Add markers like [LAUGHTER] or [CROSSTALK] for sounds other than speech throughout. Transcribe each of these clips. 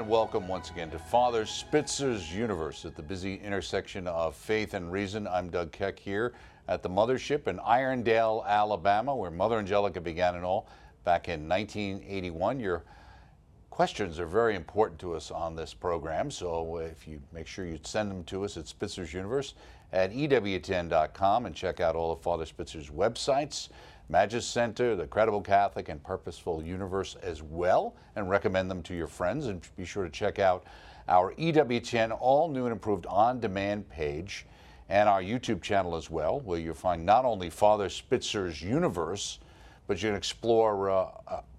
And welcome once again to Father Spitzer's Universe at the busy intersection of faith and reason. I'm Doug Keck here at the mothership in Irondale, Alabama, where Mother Angelica began it all back in 1981. Your questions are very important to us on this program, so if you make sure you send them to us at Spitzer's Universe at EWTN.com and check out all of Father Spitzer's websites. Magis Center, the Credible Catholic, and Purposeful Universe as well, and recommend them to your friends. And be sure to check out our EWTN all new and improved on demand page and our YouTube channel as well, where you'll find not only Father Spitzer's Universe, but you can explore uh,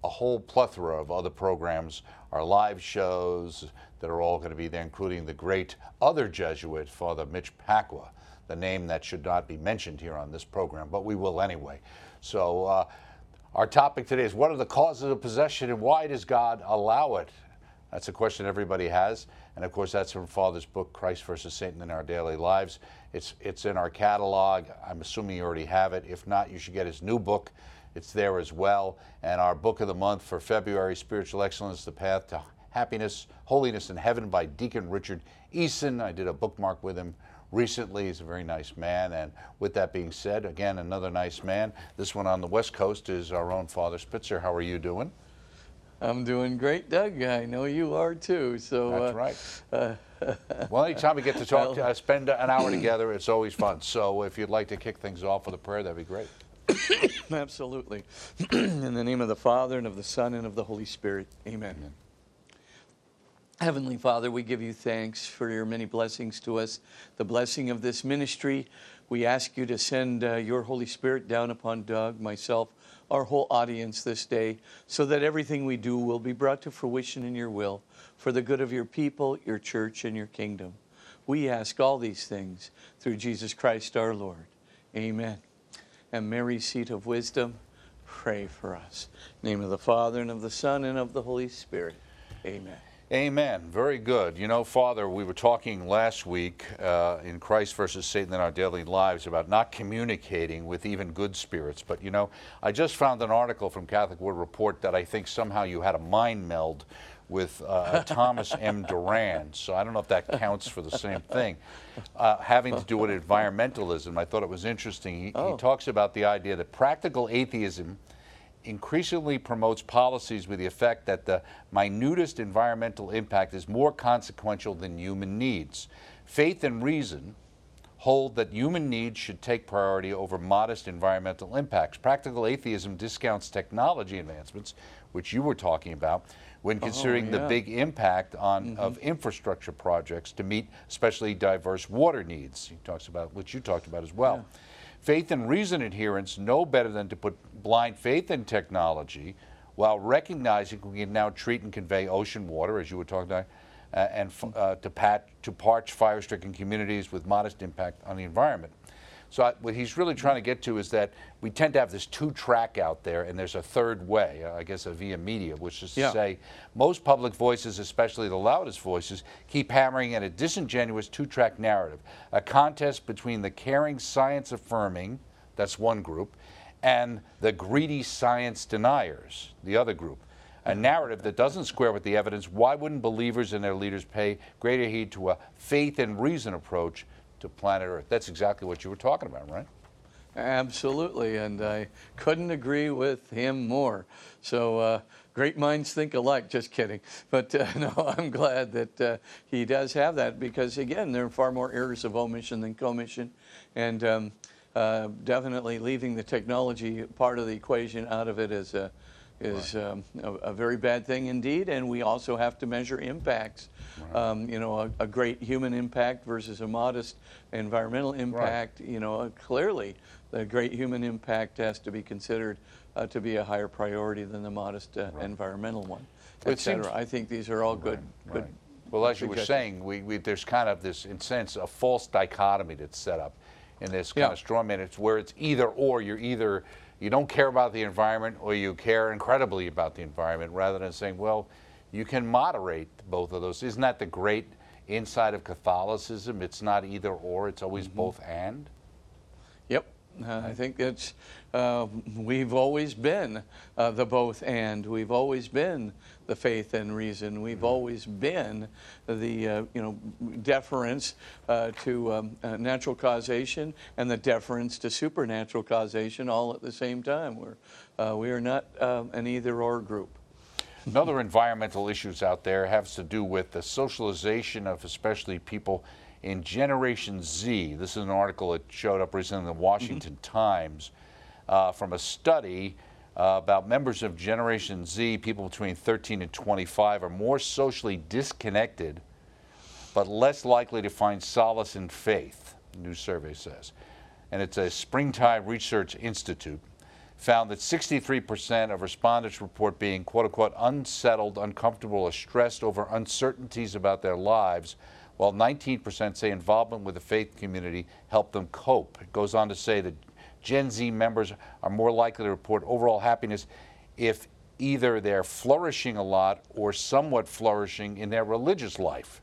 a, whole plethora of other programs, our live shows that are all going to be there, including the great other Jesuit, Father Mitch Pacwa, the name that should not be mentioned here on this program, but we will anyway. So, uh, our topic today is what are the causes of possession and why does God allow it? That's a question everybody has. And of course, that's from Father's book, Christ versus Satan in Our Daily Lives. It's, it's in our catalog. I'm assuming you already have it. If not, you should get his new book. It's there as well. And our book of the month for February, Spiritual Excellence, The Path to Happiness, Holiness, in Heaven by Deacon Richard Eason. I did a bookmark with him recently. He's a very nice man. And with that being said, again, another nice man. This one on the West Coast is our own Father Spitzer. How are you doing? I'm doing great, Doug. I know you are too. So that's uh, right. Uh, [LAUGHS] well, anytime we get to talk, [LAUGHS] well, uh, spend an hour together, it's always fun. So if you'd like to kick things off with a prayer, that'd be great. [COUGHS] Absolutely. [COUGHS] In the name of the Father and of the Son and of the Holy Spirit. Amen. Amen. Heavenly Father, we give you thanks for your many blessings to us, the blessing of this ministry. We ask you to send uh, your Holy Spirit down upon Doug, myself, our whole audience this day, so that everything we do will be brought to fruition in your will for the good of your people, your church, and your kingdom. We ask all these things through Jesus Christ our Lord. Amen. And Mary, seat of wisdom, pray for us. name of the Father, and of the Son, and of the Holy Spirit. Amen. Amen. Very good. You know, Father, we were talking last week uh, in Christ versus Satan in our daily lives about not communicating with even good spirits. But, you know, I just found an article from Catholic World Report that I think somehow you had a mind meld with uh, [LAUGHS] Thomas M. Doran. So I don't know if that counts for the same thing. Uh, having to do with environmentalism, I thought it was interesting. He, oh. he talks about the idea that practical atheism increasingly promotes policies with the effect that the minutest environmental impact is more consequential than human needs. Faith and reason hold that human needs should take priority over modest environmental impacts. Practical atheism discounts technology advancements, which you were talking about, when oh, considering oh, yeah. the big impact on mm -hmm. of infrastructure projects to meet especially diverse water needs. He talks about which you talked about as well. Yeah. Faith and reason adherents know better than to put blind faith in technology while recognizing we can now treat and convey ocean water, as you were talking about, uh, and uh, to, pat, to parch fire-stricken communities with modest impact on the environment. So I, what he's really trying to get to is that we tend to have this two track out there, and there's a third way, uh, I guess a via media, which is to yeah. say most public voices, especially the loudest voices, keep hammering at a disingenuous two track narrative, a contest between the caring science affirming, that's one group, and the greedy science deniers, the other group. A narrative that doesn't square with the evidence, why wouldn't believers and their leaders pay greater heed to a faith and reason approach to planet Earth. That's exactly what you were talking about, right? Absolutely, and I couldn't agree with him more. So, uh, great minds think alike, just kidding. But uh, [LAUGHS] no, I'm glad that uh, he does have that because, again, there are far more errors of omission than commission. And um, uh, definitely leaving the technology part of the equation out of it is a is right. um, a, a, very bad thing indeed, and we also have to measure impacts. Right. Um, you know, a, a, great human impact versus a modest environmental impact. Right. You know, uh, clearly the great human impact has to be considered uh, to be a higher priority than the modest uh, environmental one, et etc. I think these are all good. good well, as you were saying, we, we, there's kind of this, in sense, a false dichotomy that's set up in this kind yeah. of straw man. It's where it's either or. You're either you don't care about the environment or you care incredibly about the environment rather than saying, well, you can moderate both of those. Isn't that the great inside of Catholicism? It's not either or, it's always mm -hmm. both and. Yep, Uh, I think it's uh, we've always been uh, the both and. We've always been the faith and reason. We've always been the uh, you know deference uh, to um, uh, natural causation and the deference to supernatural causation all at the same time. We're uh, we are not um, an either or group. Another environmental issues out there has to do with the socialization of especially people in Generation Z. This is an article that showed up recently in the Washington Times uh, from a study uh, about members of Generation Z, people between 13 and 25, are more socially disconnected but less likely to find solace in faith, new survey says. And it's a Springtide Research Institute found that 63% of respondents report being quote unquote unsettled, uncomfortable, or stressed over uncertainties about their lives, while 19% say involvement with the faith community helped them cope. It goes on to say that Gen Z members are more likely to report overall happiness if either they're flourishing a lot or somewhat flourishing in their religious life.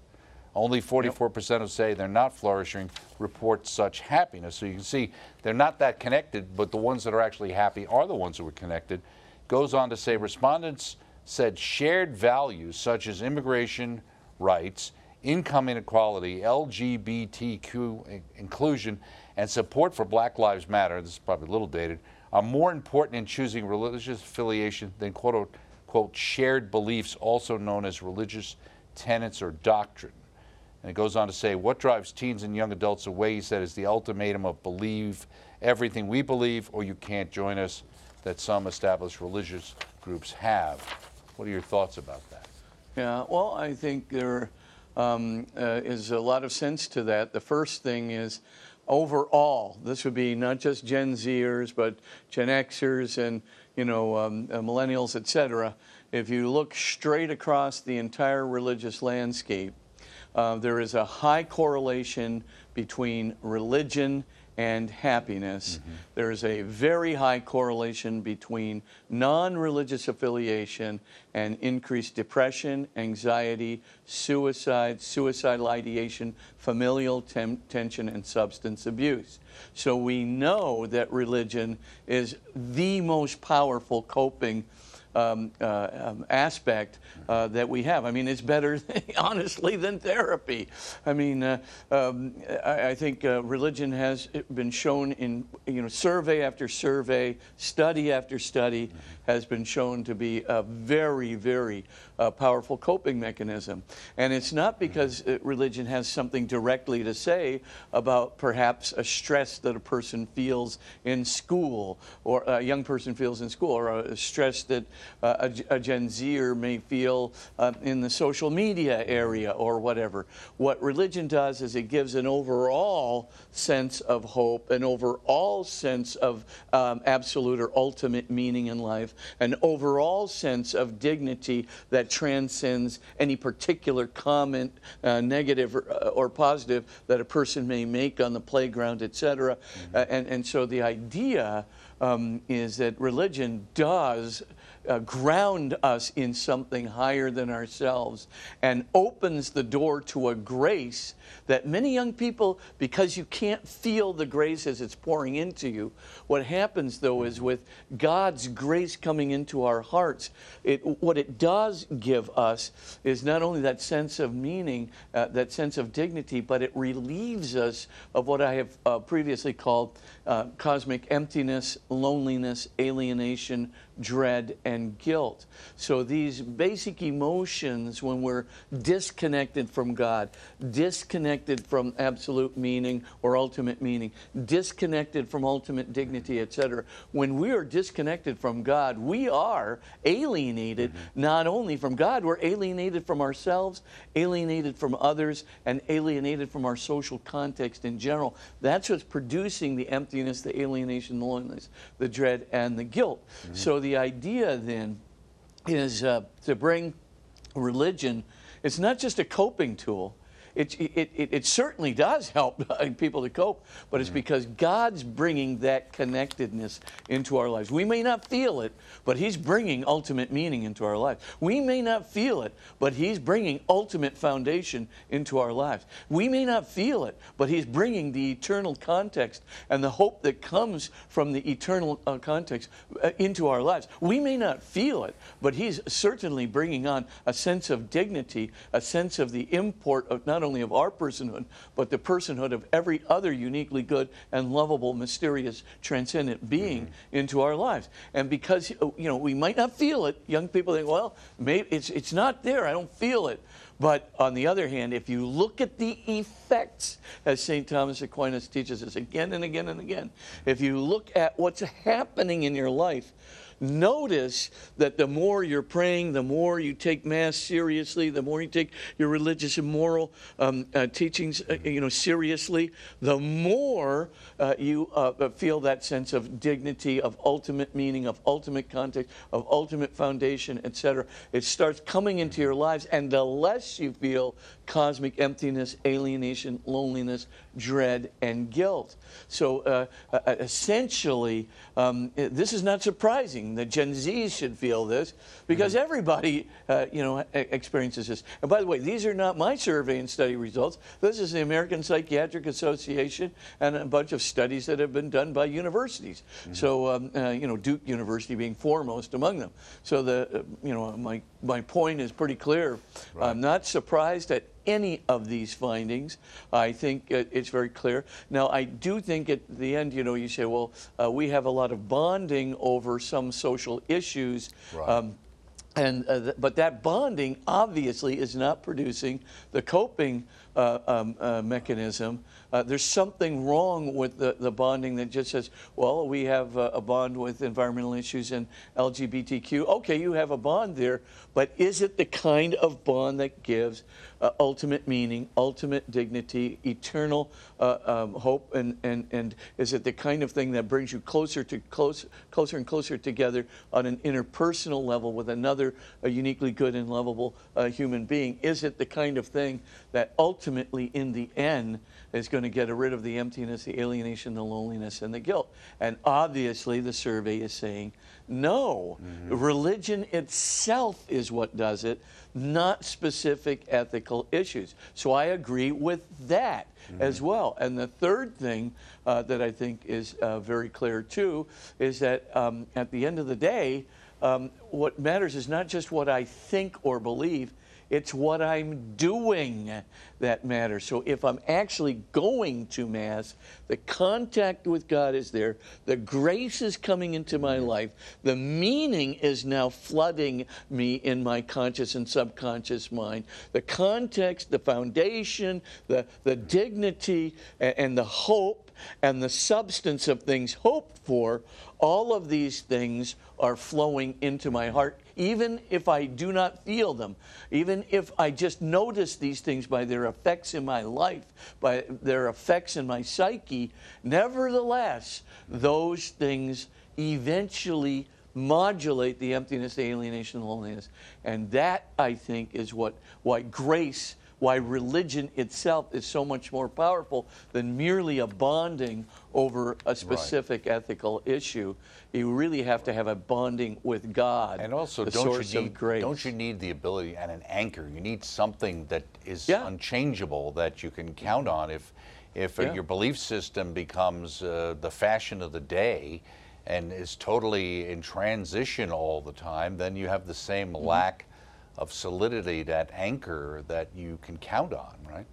Only 44% who say they're not flourishing report such happiness. So you can see they're not that connected, but the ones that are actually happy are the ones who are connected. Goes on to say respondents said shared values such as immigration rights, income inequality, LGBTQ inclusion, and support for Black Lives Matter, this is probably a little dated, are more important in choosing religious affiliation than quote unquote shared beliefs, also known as religious tenets or doctrine. And it goes on to say, what drives teens and young adults away, he said, is the ultimatum of believe everything we believe or you can't join us that some established religious groups have. What are your thoughts about that? Yeah, well, I think there um, uh, is a lot of sense to that. The first thing is overall, this would be not just Gen Zers, but Gen Xers and you know um, uh, millennials, etc. If you look straight across the entire religious landscape, uh, there is a high correlation between religion and happiness. Mm-hmm. There is a very high correlation between non religious affiliation and increased depression, anxiety, suicide, suicidal ideation, familial tem- tension, and substance abuse. So we know that religion is the most powerful coping um, uh, um, aspect uh, that we have. I mean, it's better, [LAUGHS] honestly, than therapy. I mean, uh, um, I, I, think uh, religion has been shown in you know survey after survey, study after study, has been shown to be a very, very uh, powerful coping mechanism. And it's not because uh, religion has something directly to say about perhaps a stress that a person feels in school, or a young person feels in school, or a stress that uh, a, a, Gen Zer may feel uh, in the social media area or whatever. What religion does is it gives an overall sense of hope, an overall sense of um, absolute or ultimate meaning in life, an overall sense of dignity that transcends any particular comment, uh, negative or, uh, or, positive, that a person may make on the playground, etc. Mm-hmm. Uh, and, and so the idea um, is that religion does uh, ground us in something higher than ourselves and opens the door to a grace that many young people, because you can't feel the grace as it's pouring into you, what happens though is with God's grace coming into our hearts, it, what it does give us is not only that sense of meaning, uh, that sense of dignity, but it relieves us of what I have uh, previously called uh, cosmic emptiness, loneliness, alienation, dread, and guilt. So these basic emotions, when we're disconnected from God, disconnected from absolute meaning or ultimate meaning, disconnected from ultimate dignity, etc., when we are disconnected from God, we are alienated mm-hmm. not only from God, we're alienated from ourselves, alienated from others, and alienated from our social context in general. That's what's producing the emptiness, the alienation, the loneliness, the dread, and the guilt. Mm-hmm. So the the idea then is uh, to bring religion, it's not just a coping tool, it, it, it, it certainly does help [LAUGHS] people to cope, but it's because God's bringing that connectedness into our lives. We may not feel it, but He's bringing ultimate meaning into our lives. We may not feel it, but He's bringing ultimate foundation into our lives. We may not feel it, but He's bringing the eternal context and the hope that comes from the eternal uh, context uh, into our lives. We may not feel it, but He's certainly bringing on a sense of dignity, a sense of the import of not only of our personhood, but the personhood of every other uniquely good and lovable, mysterious, transcendent being mm-hmm. into our lives. And because you know we might not feel it, young people think, well, maybe it's it's not there. I don't feel it. But on the other hand, if you look at the effects, as St. Thomas Aquinas teaches us again and again and again, if you look at what's happening in your life, notice that the more you're praying, the more you take Mass seriously, the more you take your religious and moral um, uh, teachings, uh, you know, seriously, the more uh, you uh, feel that sense of dignity, of ultimate meaning, of ultimate context, of ultimate foundation, etc. It starts coming into your lives, and the less you feel cosmic emptiness, alienation, loneliness, dread, and guilt. So uh, uh, essentially, um, this is not surprising that Gen Zs should feel this because mm-hmm. everybody, uh, you know, experiences this. And by the way, these are not my survey and study results. This is the American Psychiatric Association and a bunch of studies that have been done by universities. Mm-hmm. So, um, uh, you know, Duke University being foremost among them. So the, uh, you know, my my point is pretty clear. Right. I'm not surprised at any of these findings. I think it's very clear. Now, I do think at the end, you know, you say, well, uh, we have a lot of bonding over some social issues. Right. Um, and, uh, th- but that bonding obviously is not producing the coping uh, um, uh, mechanism. Uh, there's something wrong with the, the bonding that just says, well, we have a, a bond with environmental issues and LGBTQ. Okay, you have a bond there, but is it the kind of bond that gives uh, ultimate meaning, ultimate dignity, eternal uh, um, hope, and, and, and is it the kind of thing that brings you closer to close, closer and closer together on an interpersonal level with another uniquely good and lovable uh, human being? Is it the kind of thing that ultimately, in the end, is going to get rid of the emptiness, the alienation, the loneliness, and the guilt? And obviously, the survey is saying no. Mm-hmm. Religion itself is what does it, not specific ethical issues. So I agree with that mm-hmm. as well. And the third thing uh, that I think is uh, very clear too is that um, at the end of the day, um, what matters is not just what I think or believe, it's what I'm doing that matters. So if I'm actually going to Mass, the contact with God is there, the grace is coming into my life, the meaning is now flooding me in my conscious and subconscious mind. The context, the foundation, the, the dignity, and, and the hope and the substance of things hoped for, all of these things are flowing into my heart, even if I do not feel them, even if I just notice these things by their effects in my life, by their effects in my psyche. Nevertheless, those things eventually modulate the emptiness, the alienation, the loneliness. And that, I think, is what why grace why religion itself is so much more powerful than merely a bonding over a specific right. ethical issue. You really have to have a bonding with God. And also, don't you, need, don't you need the ability and an anchor? You need something that is yeah. unchangeable that you can count on. If, if yeah. your belief system becomes uh, the fashion of the day, and is totally in transition all the time, then you have the same mm-hmm. lack of solidity, that anchor that you can count on, right?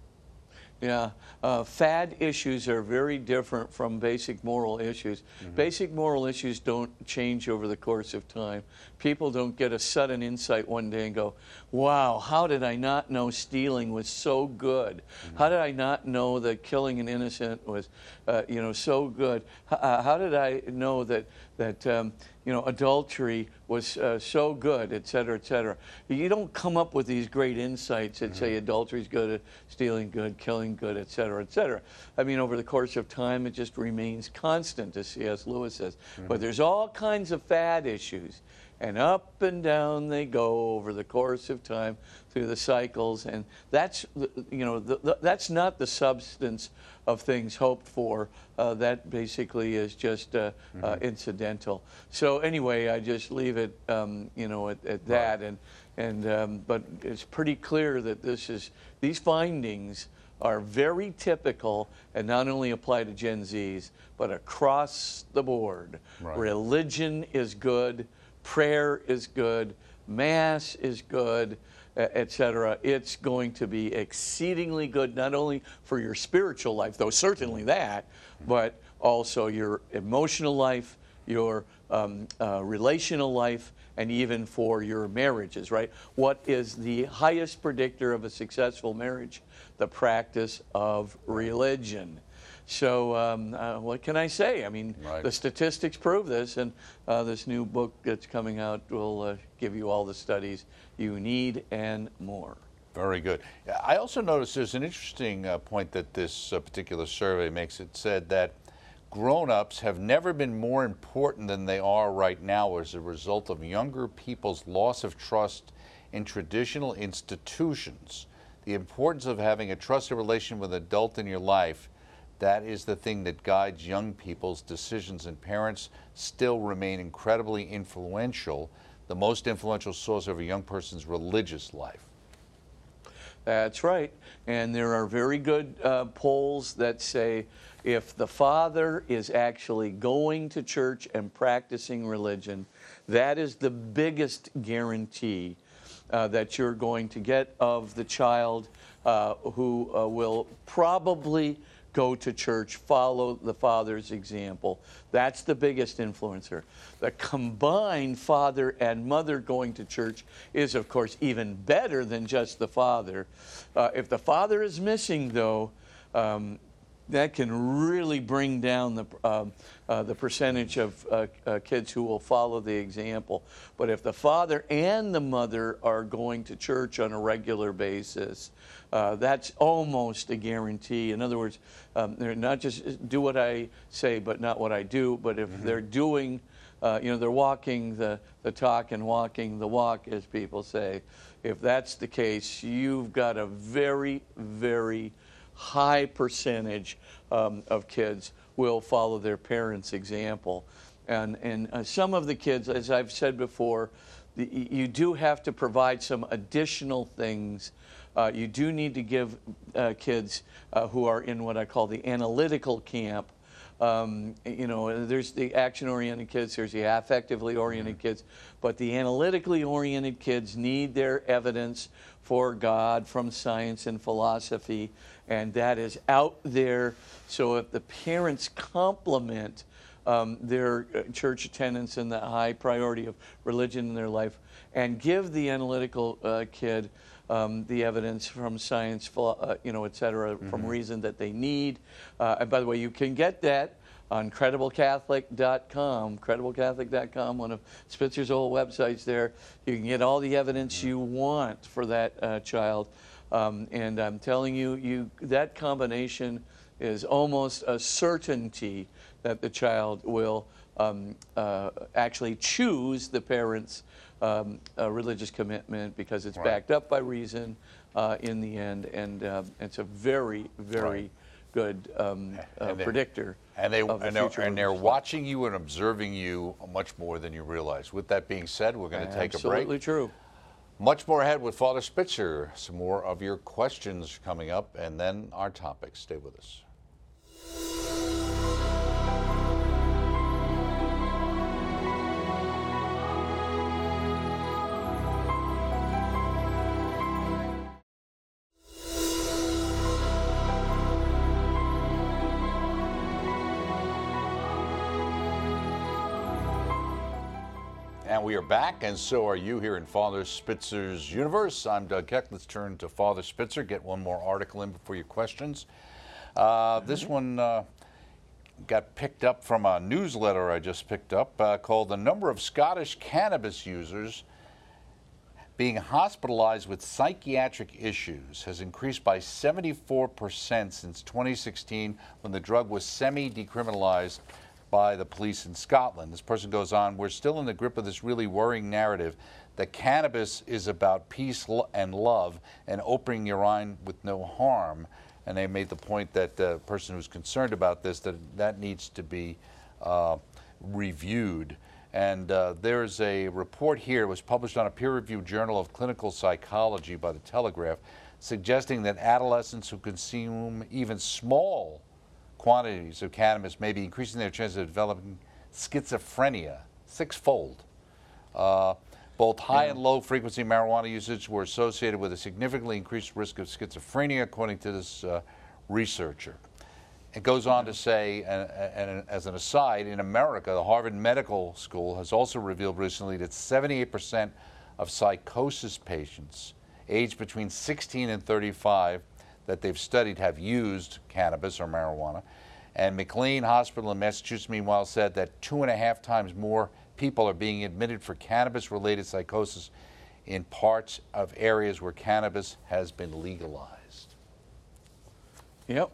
Yeah, uh, fad issues are very different from basic moral issues. Mm-hmm. Basic moral issues don't change over the course of time. People don't get a sudden insight one day and go, wow, how did I not know stealing was so good? Mm-hmm. How did I not know that killing an innocent was, uh, you know, so good? H- uh, how did I know that, that um, you know, adultery was uh, so good, et cetera, et cetera? You don't come up with these great insights that mm-hmm. say adultery is good, stealing good, killing good, et cetera, et cetera. I mean, over the course of time, it just remains constant, as C.S. Lewis says. But there's all kinds of fad issues, and up and down they go over the course of time through the cycles, and that's you know the, the, that's not the substance of things hoped for. Uh, that basically is just uh, uh, incidental. So anyway, I just leave it um, you know at, at that, and and um, but it's pretty clear that this is these findings are very typical and not only apply to Gen Zs, but across the board. Right. Religion is good, prayer is good, mass is good, e- et cetera. It's going to be exceedingly good, not only for your spiritual life, though certainly that, but also your emotional life, your um, uh, relational life, and even for your marriages, right? What is the highest predictor of a successful marriage? The practice of religion. So, um, uh, what can I say? I mean, Right. the statistics prove this, and uh, this new book that's coming out will uh, give you all the studies you need and more. Very good. I also noticed there's an interesting uh, point that this uh, particular survey makes. It said that grown-ups have never been more important than they are right now as a result of younger people's loss of trust in traditional institutions. The importance of having a trusted relation with an adult in your life, that is the thing that guides young people's decisions and parents still remain incredibly influential, the most influential source of a young person's religious life. That's right. And there are very good uh, polls that say if the father is actually going to church and practicing religion, that is the biggest guarantee uh, that you're going to get of the child uh, who uh, will probably go to church, follow the father's example. That's the biggest influencer. The combined father and mother going to church is, of course, even better than just the father. Uh, if the father is missing, though, um, that can really bring down the, um, uh, the percentage of uh, uh, kids who will follow the example. But if the father and the mother are going to church on a regular basis, uh, that's almost a guarantee. In other words, um, they're not just do what I say, but not what I do. But if they're doing, uh, you know, they're walking the, the talk and walking the walk, as people say. If that's the case, you've got a very, very high percentage um, of kids will follow their parents' example. And, and uh, some of the kids, as I've said before, the, you do have to provide some additional things. Uh, you do need to give uh, kids uh, who are in what I call the analytical camp um, you know, there's the action-oriented kids, there's the affectively oriented kids, but the analytically oriented kids need their evidence for God from science and philosophy, and that is out there. So if the parents complement um, their uh, church attendance and the high priority of religion in their life, and give the analytical uh, kid um, the evidence from science, uh, you know, et cetera, from reason that they need. Uh, and by the way, you can get that on crediblecatholic.com, crediblecatholic.com, one of Spitzer's old websites there. You can get all the evidence you want for that uh, child. Um, and I'm telling you, you that combination is almost a certainty that the child will um, uh, actually choose the parents' um, uh, religious commitment because it's Right. backed up by reason uh, in the end, and uh, it's a very, very Right. good um, uh, And they- predictor And they of the and they're, and they're watching you and observing you much more than you realize. With that being said, we're going to take a break. Absolutely true. Much more ahead with Father Spitzer. Some more of your questions coming up, and then our topics. Stay with us. Back, and so are you here in Father Spitzer's universe. I'm Doug Keck. Let's turn to Father Spitzer, get one more article in before your questions. Uh, This one uh, got picked up from a newsletter I just picked up uh, called The Number of Scottish Cannabis Users being hospitalized with psychiatric issues has increased by 74% since 2016 when the drug was semi decriminalized by the police in Scotland. This person goes on, we're still in the grip of this really worrying narrative that cannabis is about peace and love and opening your mind with no harm. And they made the point that the person who's concerned about this, that that needs to be uh, reviewed. And uh, there's a report here, it was published on a peer reviewed journal of clinical psychology by the Telegraph, suggesting that adolescents who consume even small quantities of cannabis may be increasing their chances of developing schizophrenia sixfold. Uh, both high and low frequency marijuana usage were associated with a significantly increased risk of schizophrenia, according to this uh, researcher. It goes on to say, and, and as an aside, in America, the Harvard Medical School has also revealed recently that 78% of psychosis patients aged between 16 and 35 that they've studied have used cannabis or marijuana. And McLean Hospital in Massachusetts, meanwhile, said that two and a half times more people are being admitted for cannabis related psychosis in parts of areas where cannabis has been legalized. Yep.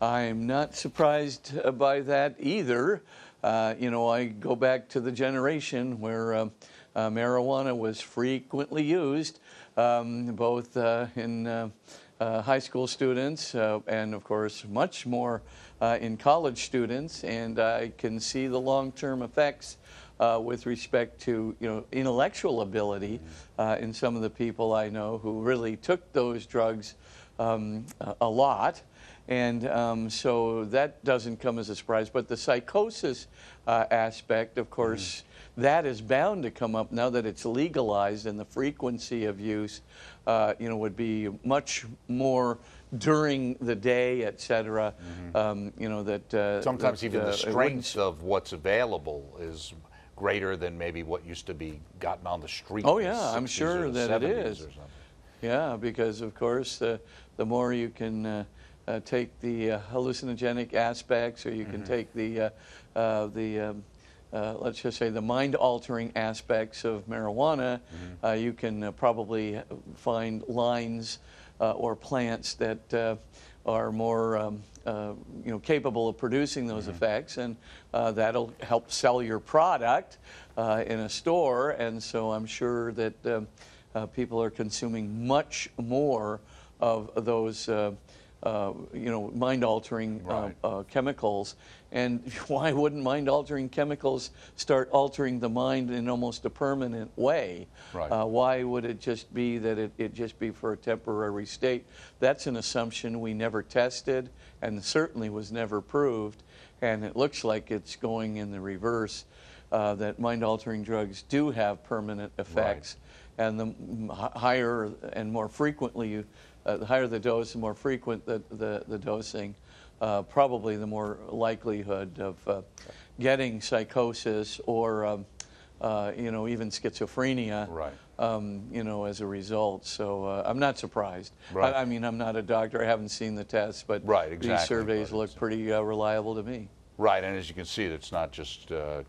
I'm not surprised uh, by that either. Uh, you know, I go back to the generation where uh, uh, marijuana was frequently used, um, both uh, in uh, high school students uh, and, of course, much more uh, in college students. And I can see the long term effects. Uh, with respect to you know intellectual ability uh, in some of the people I know who really took those drugs um, a a lot, and um, so that doesn't come as a surprise. But the psychosis uh, aspect, of course, that is bound to come up now that it's legalized, and the frequency of use, uh, you know, would be much more during the day, et cetera. Um, you know that uh, Sometimes that, even uh, the strength of what's available is greater than maybe what used to be gotten on the street. Oh, yeah, I'm sure that it 70s is. Yeah, because of course, uh, the more you can uh, uh, take the uh, hallucinogenic aspects, or you can take the uh, uh, the um, uh, let's just say the mind-altering aspects of marijuana, uh, you can uh, probably find lines uh, or plants that uh, are more um, uh, you know capable of producing those effects, and uh, that'll help sell your product uh, in a store. And so I'm sure that. Um, people are consuming much more of those, uh, uh, you know, mind-altering Right. uh, uh, chemicals. And [LAUGHS] why wouldn't mind-altering chemicals start altering the mind in almost a permanent way? Right. Uh, why would it just be that it, it just be for a temporary state? That's an assumption we never tested and certainly was never proved. And it looks like it's going in the reverse. Uh, that mind-altering drugs do have permanent effects and the higher and more frequently you, uh, the higher the dose, the more frequent the, the, the dosing, uh, probably the more likelihood of uh, getting psychosis or, um, uh, you know, even schizophrenia. Right. Um, you know, as a result. So uh, I'm not surprised. Right. I, I mean, I'm not a doctor. I haven't seen the tests, but Right, these surveys but look pretty uh, reliable to me. Right, and as you can see, it's not just uh, uh,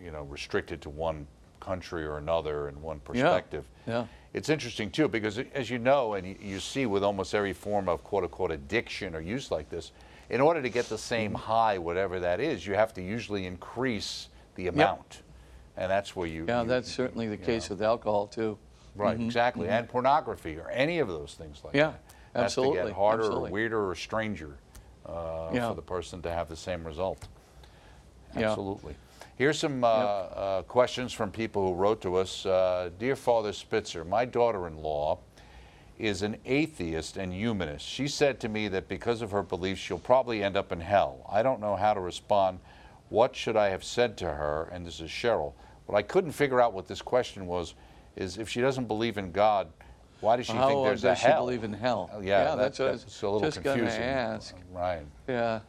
you know restricted to one country or another and one perspective. Yeah. It's interesting too because as you know, and you, see with almost every form of quote unquote addiction or use like this, in order to get the same mm-hmm. high, whatever that is, you have to usually increase the amount, and that's where you. Yeah, you- that's certainly the case know. with alcohol too. Right, mm-hmm. exactly, mm-hmm. and pornography or any of those things like Yeah, that. Has to get harder absolutely. or weirder or stranger uh, Yeah. for the person to have the same result. Yeah. Here's some uh, uh, questions from people who wrote to us. Uh, Dear Father Spitzer, my daughter-in-law is an atheist and humanist. She said to me that because of her beliefs, she'll probably end up in hell. I don't know how to respond. What should I have said to her? And this is Cheryl. What I couldn't figure out what this question was is if she doesn't believe in God, why does she How think there's a does she hell? believe in hell? Yeah, Yeah, that- that's what I was that's a little just confusing. ask. Right. Yeah.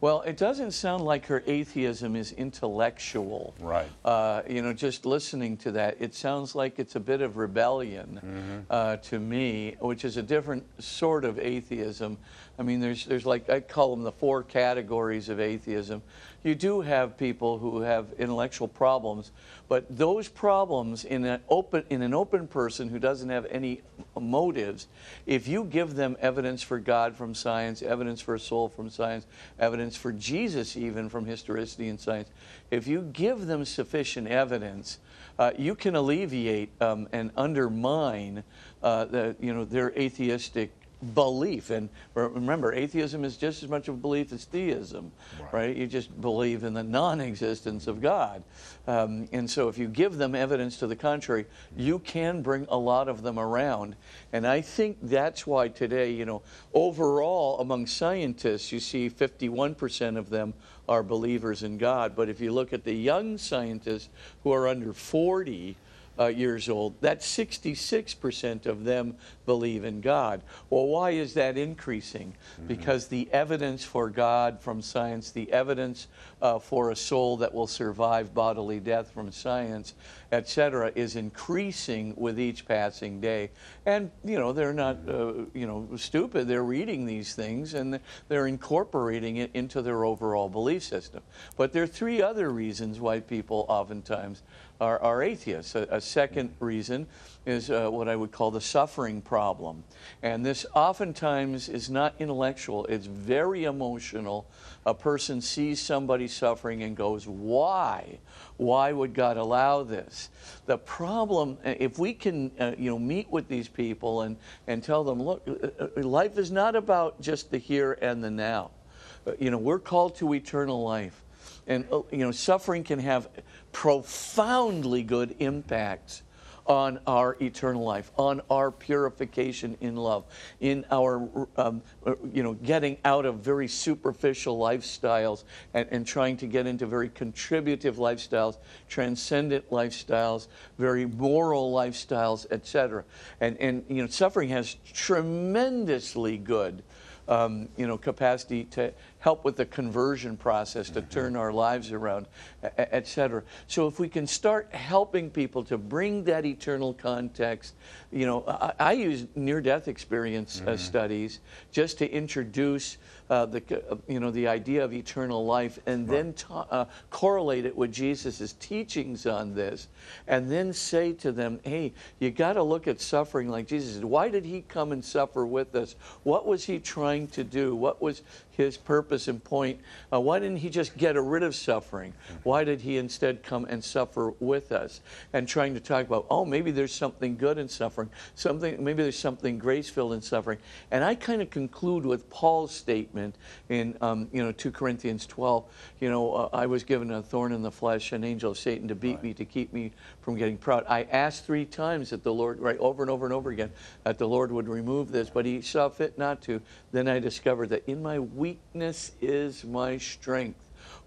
Well, it doesn't sound like her atheism is intellectual. Right. Uh, you know, just listening to that, it sounds like it's a bit of rebellion Mm-hmm. uh, to me, which is a different sort of atheism. I mean, there's, there's like, I call them the four categories of atheism. You do have people who have intellectual problems, but those problems in an open in an open person who doesn't have any motives, if you give them evidence for God from science, evidence for a soul from science, evidence for Jesus even from historicity and science, if you give them sufficient evidence, uh, you can alleviate um, and undermine uh, the, you know, their atheistic belief. And remember, atheism is just as much of a belief as theism, right? right? You just believe in the non existence of God. Um, and so if you give them evidence to the contrary, you can bring a lot of them around. And I think that's why today, you know, overall among scientists, you see 51% of them are believers in God. But if you look at the young scientists who are under 40, uh, years old, that 66% of them believe in God. Well, why is that increasing? Mm-hmm. Because the evidence for God from science, the evidence uh, for a soul that will survive bodily death from science, etc., is increasing with each passing day. And, you know, they're not, uh, you know, stupid. They're reading these things and they're incorporating it into their overall belief system. But there are three other reasons why people oftentimes are, are atheists. A, a, second reason is uh, what I would call the suffering problem. And this oftentimes is not intellectual, it's very emotional. A person sees somebody suffering and goes, Why? Why would God allow this? The problem, uh, if we can uh, you know, meet with these people and, and tell them, Look, uh, uh, life is not about just the here and the now. You know, we're called to eternal life. And you know, suffering can have profoundly good impacts on our eternal life, on our purification in love, in our, um, you know, getting out of very superficial lifestyles and, and trying to get into very contributive lifestyles, transcendent lifestyles, very moral lifestyles, etc. And, and, you know, suffering has tremendously good um, you know, capacity to help with the conversion process, to mm-hmm. turn our lives around, et cetera. So if we can start helping people to bring that eternal context, you know, I, I use near-death experience uh, mm-hmm. studies just to introduce uh, the, uh, you know, the idea of eternal life and right. then ta- uh, correlate it with Jesus' teachings on this and then say to them, hey, you got to look at suffering like Jesus. Why did he come and suffer with us? What was he trying to do? What was his purpose and point. Uh, why didn't he just get rid of suffering? Why did he instead come and suffer with us? And trying to talk about, oh, maybe there's something good in suffering, something, maybe there's something grace-filled in suffering. And I kind of conclude with Paul's statement in, um, you know, 2 Corinthians 12. You know, uh, I was given a thorn in the flesh, an angel of Satan to beat right. me, to keep me from getting proud. I asked three times that the Lord, right, over and over and over again, that the Lord would remove this, but he saw fit not to. Then I discovered that in my weakness is my strength.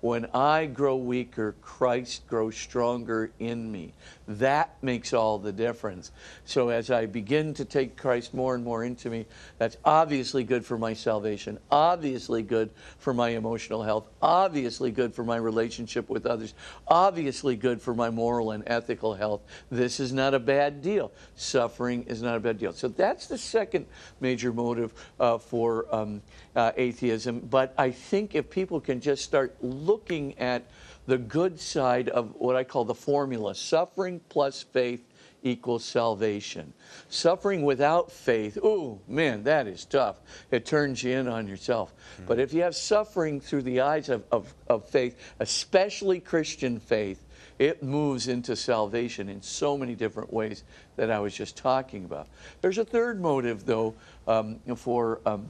When I grow weaker, Christ grows stronger in me. That makes all the difference. So as I begin to take Christ more and more into me, that's obviously good for my salvation, obviously good for my emotional health, obviously good for my relationship with others, obviously good for my moral and ethical health. This is not a bad deal. Suffering is not a bad deal. So that's the second major motive uh, for um, uh, atheism. But I think if people can just start looking at the good side of what I call the formula suffering plus faith equals salvation. Suffering without faith, ooh, man, that is tough. It turns you in on yourself. Mm-hmm. But if you have suffering through the eyes of, of, of faith, especially Christian faith, it moves into salvation in so many different ways that I was just talking about. There's a third motive, though, um, for um,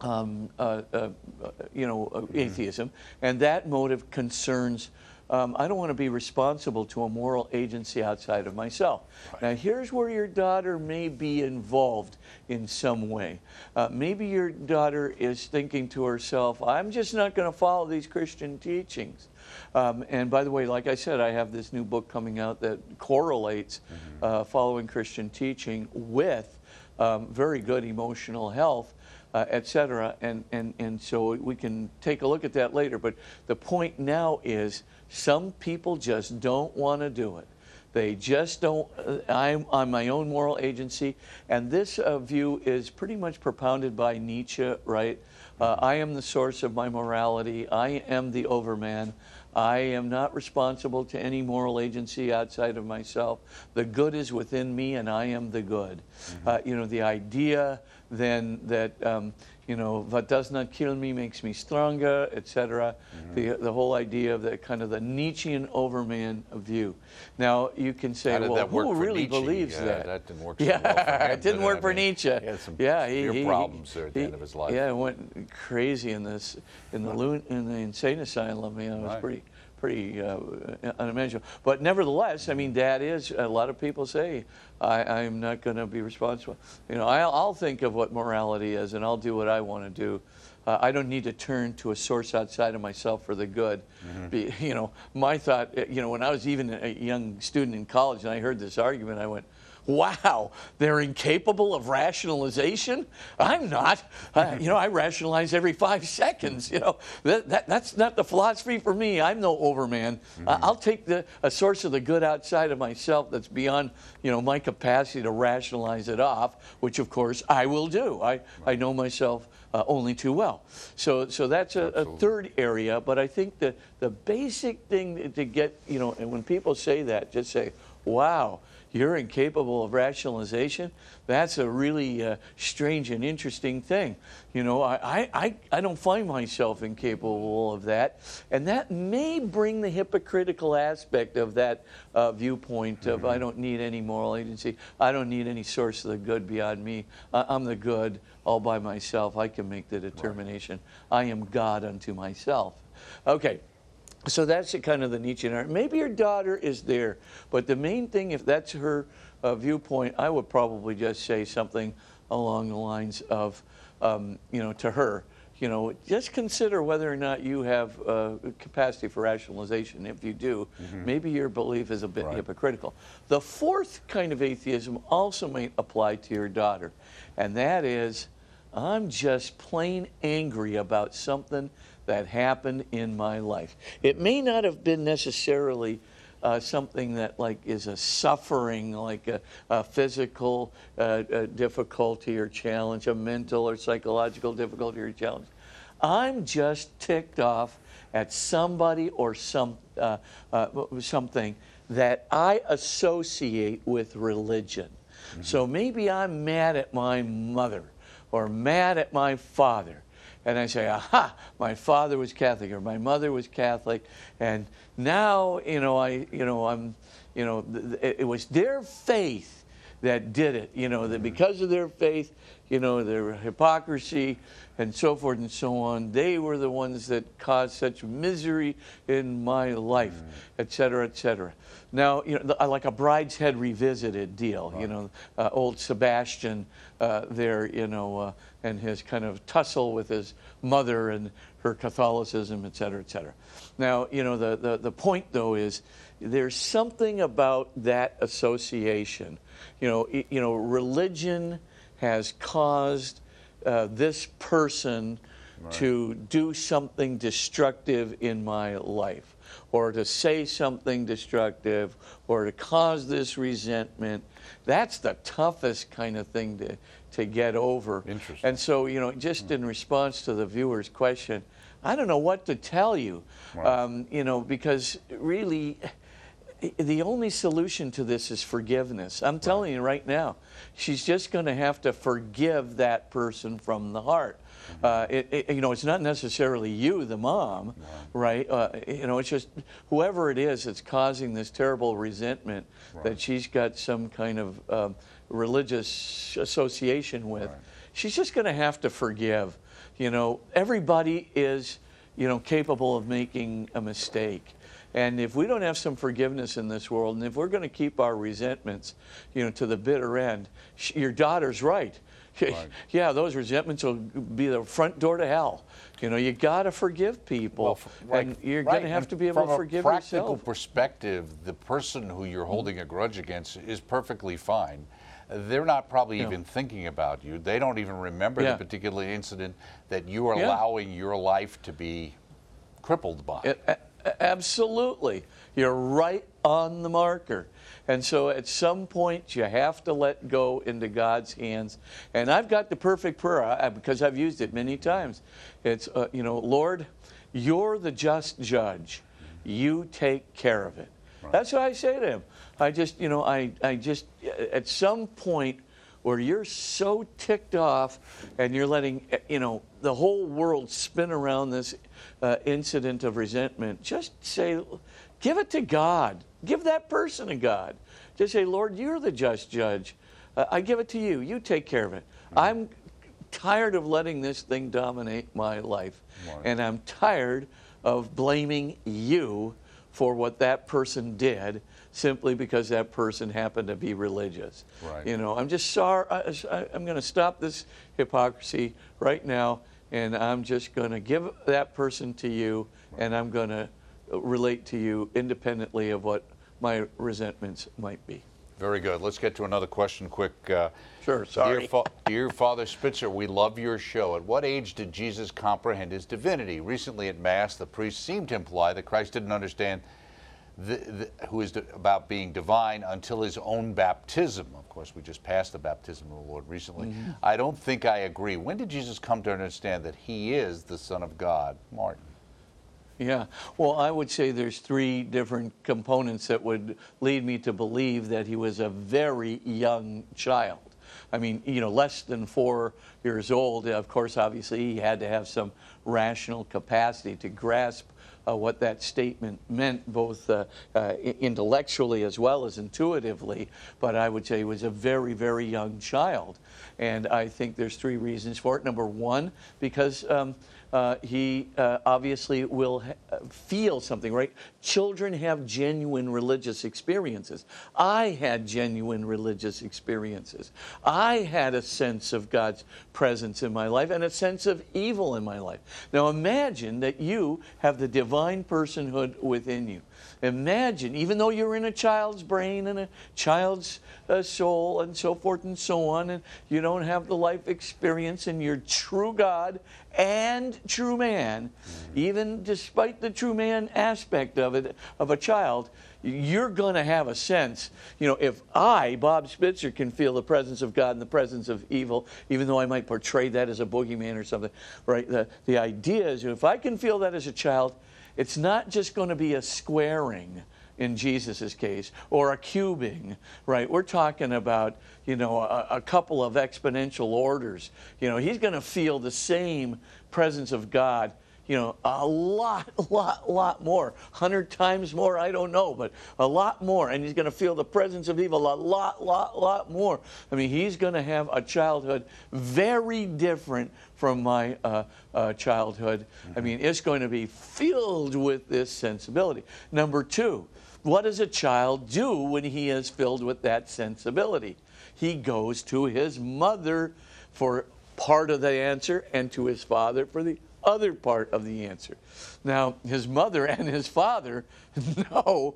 um, uh, uh, you know, uh, mm-hmm. atheism, and that motive concerns. Um, I don't want to be responsible to a moral agency outside of myself. Right. Now, here's where your daughter may be involved in some way. Uh, maybe your daughter is thinking to herself, I'm just not going to follow these Christian teachings. Um, and by the way, like I said, I have this new book coming out that correlates mm-hmm. uh, following Christian teaching with um, very good emotional health uh, et cetera. And, and, and so we can take a look at that later. But the point now is some people just don't want to do it. They just don't. Uh, I'm on my own moral agency, and this uh, view is pretty much propounded by Nietzsche, right? Uh, I am the source of my morality. I am the overman. I am not responsible to any moral agency outside of myself. The good is within me, and I am the good. Uh, you know, the idea then that um, you know what does not kill me makes me stronger, etc. The the whole idea of the kind of the Nietzschean overman view. Now you can say, well, who really Nietzsche? believes Yeah, that? that didn't work so Yeah, well for [LAUGHS] it didn't work I for mean, Nietzsche. he had some yeah, severe problems there at the end of his life. Yeah, went crazy in this in the loon, in the insane asylum. You know, it was Right. pretty pretty uh, unimaginable. But nevertheless, I mean, that is. A lot of people say I, I'm not going to be responsible. You know, I'll, I'll think of what morality is, and I'll do what I want to do. Uh, I don't need to turn to a source outside of myself for the good. Mm-hmm. Be, [LAUGHS] you know, my thought. You know, when I was even a young student in college, and I heard this argument, I went. Wow, they're incapable of rationalization. I'm not. Uh, you know, I rationalize every five seconds. You know, that, that, that's not the philosophy for me. I'm no overman. Uh, I'll take the, a source of the good outside of myself that's beyond, you know, my capacity to rationalize it off, which of course I will do. I, I know myself uh, only too well. So, so that's a, a third area. But I think the, the basic thing to get, you know, and when people say that, just say, wow, you're incapable of rationalization. That's a really uh, strange and interesting thing. You know, I, I, I don't find myself incapable of that. And that may bring the hypocritical aspect of that uh, viewpoint of I don't need any moral agency. I don't need any source of the good beyond me. I, I'm the good all by myself. I can make the determination. I am God unto myself. Okay. So that's kind of the Nietzschean art. Maybe your daughter is there, but the main thing, if that's her uh, viewpoint, I would probably just say something along the lines of, um, you know, to her, you know, just consider whether or not you have uh, capacity for rationalization. If you do, maybe your belief is a bit Right. hypocritical. The fourth kind of atheism also might apply to your daughter, and that is, I'm just plain angry about something that happened in my life. It may not have been necessarily uh, something that like is a suffering, like a, a physical uh, uh, difficulty or challenge, a mental or psychological difficulty or challenge. I'm just ticked off at somebody or some uh, uh, something that I associate with religion. So maybe I'm mad at my mother or mad at my father. And I say, aha, my father was Catholic or my mother was Catholic. And now, you know, I, you know, I'm, you know, th- it was their faith that did it. You know, that because of their faith, you know, their hypocrisy and so forth and so on, they were the ones that caused such misery in my life, et cetera, et cetera. Now, you know, the- like a Brideshead Revisited deal, you know, uh, old Sebastian uh, there, you know, uh, and his kind of tussle with his mother and her Catholicism, et cetera, et cetera. Now, you know, the, the, the point though is there's something about that association. You know, you know, religion has caused uh, this person to do something destructive in my life, or to say something destructive, or to cause this resentment. That's the toughest kind of thing to, to get over. Interesting. And so, you know, just in response to the viewer's question, I don't know what to tell you, Right. um, you know, because really, the only solution to this is forgiveness. I'm telling you right now, she's just going to have to forgive that person from the heart. Mm-hmm. Uh, it, it- you know, it's not necessarily you, the mom, right? Uh, you know, it's just whoever it is that's causing this terrible resentment Right. that she's got some kind of um, religious association with. Right. She's just going to have to forgive. You know, everybody is, you know, capable of making a mistake. And if we don't have some forgiveness in this world, and if we're going to keep our resentments, you know, to the bitter end, sh- your daughter's right. [LAUGHS] Right. yeah, those resentments will be the front door to hell. You know, you got to forgive people, Well, right, and you're right, going to have and to be able to forgive yourself. from a practical yourself. perspective, the person who you're holding a grudge against is perfectly fine. They're not probably Yeah. even thinking about you. They don't even remember Yeah. the particular incident that you are Yeah. allowing your life to be crippled by. A- absolutely. You're right on the marker. And so at some point, you have to let go into God's hands. And I've got the perfect prayer because I've used it many times. It's, uh, you know, Lord, you're the just judge. You take care of it. Right. That's what I say to him. I just, you know, I, I just, at some point, where you're so ticked off and you're letting you know the whole world spin around this uh, incident of resentment just say give it to god give that person to god just say lord you're the just judge uh, i give it to you you take care of it mm-hmm. i'm tired of letting this thing dominate my life and i'm tired of blaming you for what that person did simply because that person happened to be religious. Right. You know, I'm just sorry. I, am going to stop this hypocrisy right now, and I'm just going to give that person to you, and I'm going to relate to you independently of what my resentments might be. Very good. Let's get to another question quick. Uh, sure, sorry. Dear, Fa- dear, Father Spitzer, we love your show. At what age did Jesus comprehend his divinity? Recently at Mass, the priest seemed to imply that Christ didn't understand the, the, who is about being divine until his own baptism. Of course, we just passed the baptism of the Lord recently. Mm-hmm. I don't think I agree. When did Jesus come to understand that he is the Son of God? Martin. Yeah, well, I would say there's three different components that would lead me to believe that he was a very young child. I mean, you know, less than four years old. Of course, obviously, he had to have some rational capacity to grasp uh, what that statement meant, both uh, uh, intellectually as well as intuitively. But I would say he was a very, very young child. And I think there's three reasons for it. Number one, because um, uh, he uh, obviously will feel something, right? Children have genuine religious experiences. I had genuine religious experiences. I had a sense of God's presence in my life and a sense of evil in my life. Now imagine that you have the divine personhood within you. Imagine, even though you're in a child's brain and a child's uh, soul and so forth and so on, and you don't have the life experience, and you're true God and true man, even despite the true man aspect of it, of a child, you're going to have a sense. You know, if I, Bob Spitzer, can feel the presence of God and the presence of evil, even though I might portray that as a boogeyman or something, right? The, the idea is if I can feel that as a child, it's not just going to be a squaring in Jesus' case or a cubing, right? We're talking about, you know, a, a couple of exponential orders. You know, he's going to feel the same presence of God you know, a lot, [LAUGHS] lot, lot more. Hundred times more, I don't know, but a lot more. And he's going to feel the presence of evil a lot, lot, lot more. I mean, he's going to have a childhood very different from my uh, uh, childhood. I mean, it's going to be filled with this sensibility. Number two, what does a child do when he is filled with that sensibility? He goes to his mother for part of the answer and to his father for the other part of the answer. Now, his mother and his father [LAUGHS] know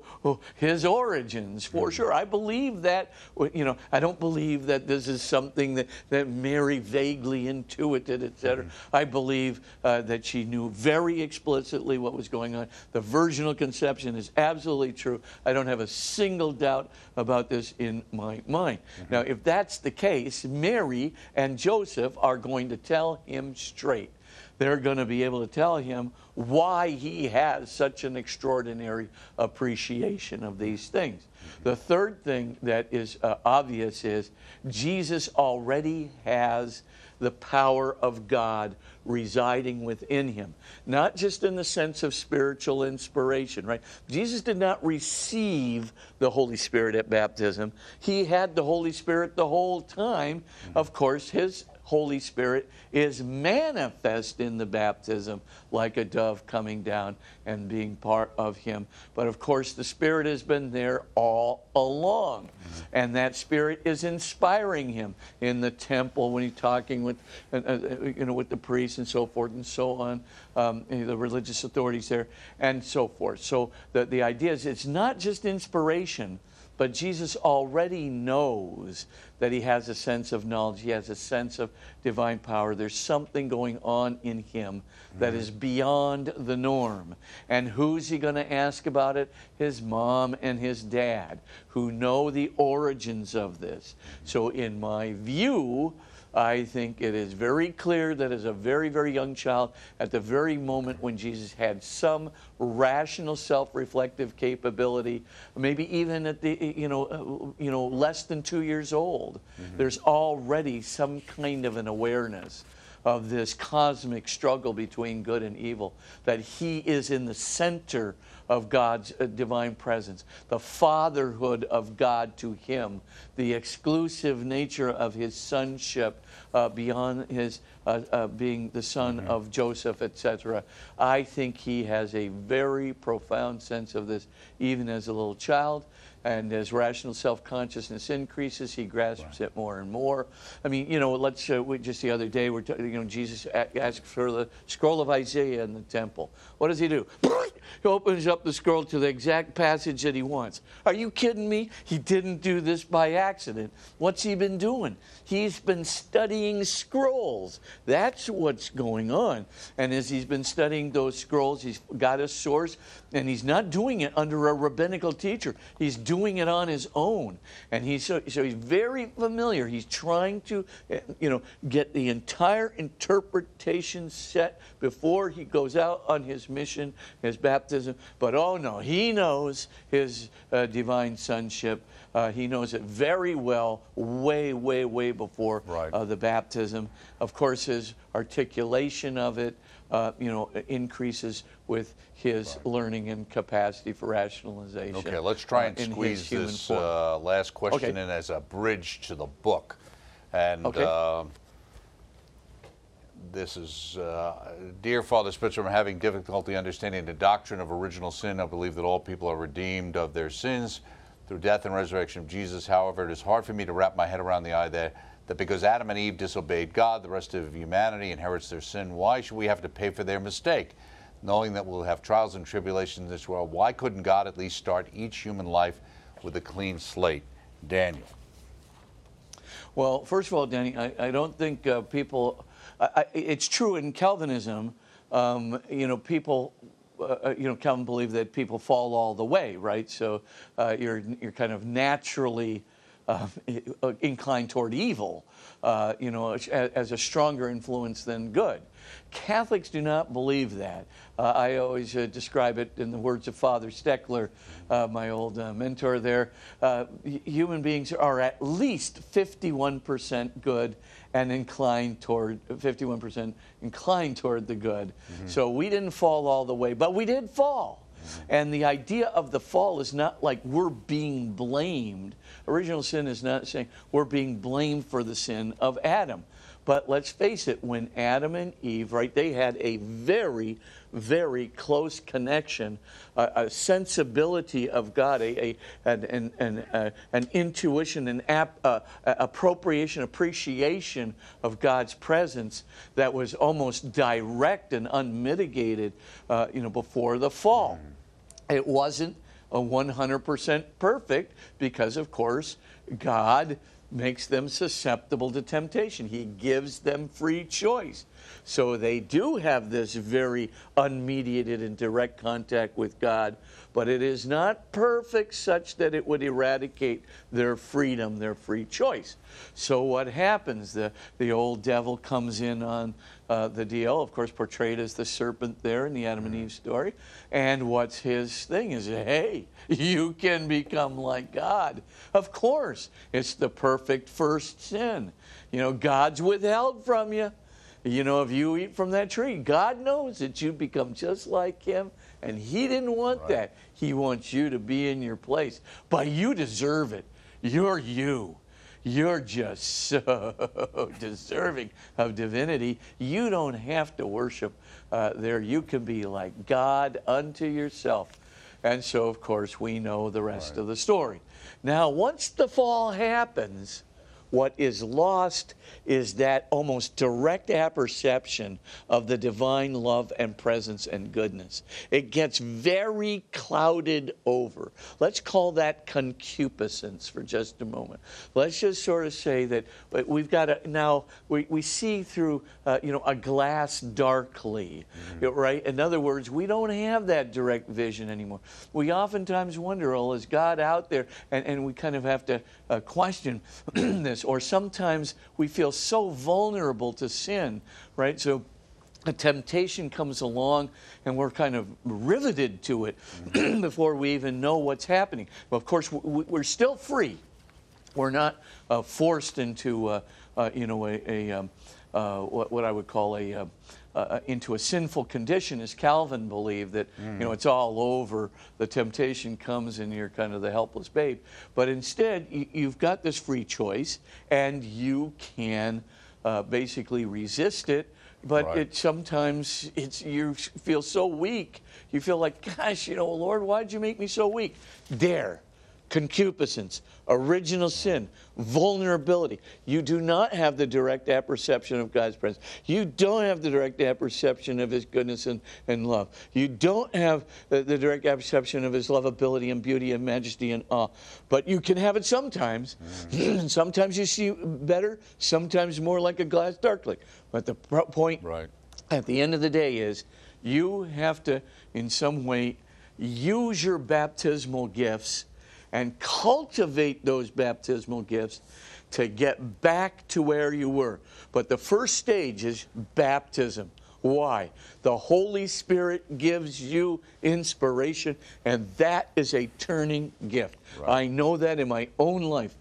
his origins for sure. I believe that, you know, I don't believe that this is something that, that Mary vaguely intuited, etc. Mm-hmm. I believe uh, that she knew very explicitly what was going on. The virginal conception is absolutely true. I don't have a single doubt about this in my mind. Mm-hmm. Now, if that's the case, Mary and Joseph are going to tell him straight they're going to be able to tell him why he has such an extraordinary appreciation of these things. The third thing that is uh, obvious is Jesus already has the power of God residing within him, not just in the sense of spiritual inspiration, right? Jesus did not receive the Holy Spirit at baptism. He had the Holy Spirit the whole time. Of course, his Holy Spirit is manifest in the baptism like a dove coming down and being part of Him. But of course, the Spirit has been there all along. Mm-hmm. And that Spirit is inspiring Him in the temple when He's talking with, uh, uh, you know, with the priests and so forth and so on. um, the religious authorities there, and so forth. So the, the idea is it's not just inspiration, but Jesus already knows that he has a sense of knowledge, he has a sense of divine power. There's something going on in him that is mm-hmm. beyond the norm. And who's he going to ask about it? His mom and his dad, who know the origins of this. So, in my view, I think it is very clear that as a very, very young child, at the very moment when Jesus had some rational, self-reflective capability, maybe even at the you know uh, you know less than two years old, there's already some kind of an awareness of this cosmic struggle between good and evil, that he is in the center of God's uh, divine presence, the fatherhood of God to him, the exclusive nature of his sonship uh, beyond his uh, uh, being the son of Joseph, etc. I think he has a very profound sense of this, even as a little child. And as rational self consciousness increases, he grasps it more and more. I mean, you know, let's uh, we, just the other day, we're t- you know, Jesus a- asked for the scroll of Isaiah in the temple. What does he do? [LAUGHS] He opens up the scroll to the exact passage that he wants. Are you kidding me? He didn't do this by accident. What's he been doing? He's been studying scrolls. That's what's going on. And as he's been studying those scrolls, he's got a source, and he's not doing it under a rabbinical teacher. He's doing it on his own. And he's so, so he's very familiar. He's trying to, eh, you know, get the entire interpretation set before he goes out on his mission, his baptism. But oh no, he knows his uh, divine sonship. Uh, he knows it very well, way, way, way before Right. uh, the baptism. Of course, his articulation of it, uh, you know, increases with his learning and capacity for rationalization. Okay, let's try uh, and squeeze this uh, last question Okay. in as a bridge to the book. And Okay. um this is, uh, Dear Father Spitzer, I'm having difficulty understanding the doctrine of original sin. I believe that all people are redeemed of their sins through death and resurrection of Jesus. However, it is hard for me to wrap my head around the idea that because Adam and Eve disobeyed God, the rest of humanity inherits their sin. Why should we have to pay for their mistake? Knowing that we'll have trials and tribulations in this world, why couldn't God at least start each human life with a clean slate? Daniel. Well, first of all, Danny, I, I don't think uh, people. I, I, it's true in Calvinism. Um, you know, people. Uh, you know, Calvin believed that people fall all the way, right? So uh, you're you're kind of naturally uh, inclined toward evil. Uh, you know, as, as a stronger influence than good. Catholics do not believe that. Uh, I always uh, describe it in the words of Father Steckler, uh, my old uh, mentor there. Uh, human beings are at least 51% good and inclined toward 51% inclined toward the good. So we didn't fall all the way, but we did fall. And the idea of the fall is not like we're being blamed. Original sin is not saying we're being blamed for the sin of Adam. But let's face it, when Adam and Eve, right, they had a very, very close connection, a, a sensibility of God, a, a, an, an, an, an intuition, an ap, uh, a- appropriation, appreciation of God's presence that was almost direct and unmitigated, uh, you know, before the fall. It wasn't 100% perfect because, of course, God makes them susceptible to temptation. He gives them free choice. So they do have this very unmediated and direct contact with God, but it is not perfect such that it would eradicate their freedom, their free choice. So what happens? The, the old devil comes in on uh, the deal, of course, portrayed as the serpent there in the Adam and Eve story. And what's his thing? Is hey, you can become like God. Of course, it's the perfect first sin. You know, God's withheld from you. You know, if you eat from that tree, God knows that you become just like Him, and He didn't want that. He wants you to be in your place, but you deserve it. You're you. You're just so [LAUGHS] deserving of divinity. You don't have to worship uh, there. You can be like God unto yourself. And so, of course, we know the rest of the story. Now, once the fall happens, What is lost is that almost direct apperception of the divine love and presence and goodness. It gets very clouded over. Let's call that concupiscence for just a moment. Let's just sort of say that we've got to now we, we see through uh, you know a glass darkly, right? In other words, we don't have that direct vision anymore. We oftentimes wonder, oh, is God out there? And, and we kind of have to uh, question [CLEARS THROAT] this. Or sometimes we feel so vulnerable to sin, right? So a temptation comes along and we're kind of riveted to it [CLEARS THROAT] before we even know what's happening. Well, of course, we're still free. We're not uh, forced into, uh, uh, you know, a, a um, uh, what, what, I would call a uh, uh, into a sinful condition, as Calvin believed that mm. you know it's all over. The temptation comes, and you're kind of the helpless babe. But instead, you, have got this free choice, and you can uh, basically resist it. But right. it sometimes it's you feel so weak. You feel like, gosh, you know, Lord, why did you make me so weak? There, concupiscence, original sin, vulnerability. You do not have the direct apperception of God's presence. You don't have the direct apperception of His goodness and, and love. You don't have the, the direct apperception of His lovability and beauty and majesty and awe. But you can have it sometimes. Mm-hmm. [CLEARS THROAT] sometimes you see better, sometimes more like a glass darkly. But the point right. at the end of the day is you have to, in some way, use your baptismal gifts and cultivate those baptismal gifts to get back to where you were. But the first stage is baptism. Why? The Holy Spirit gives you inspiration, and that is a turning gift. Right. I know that in my own life.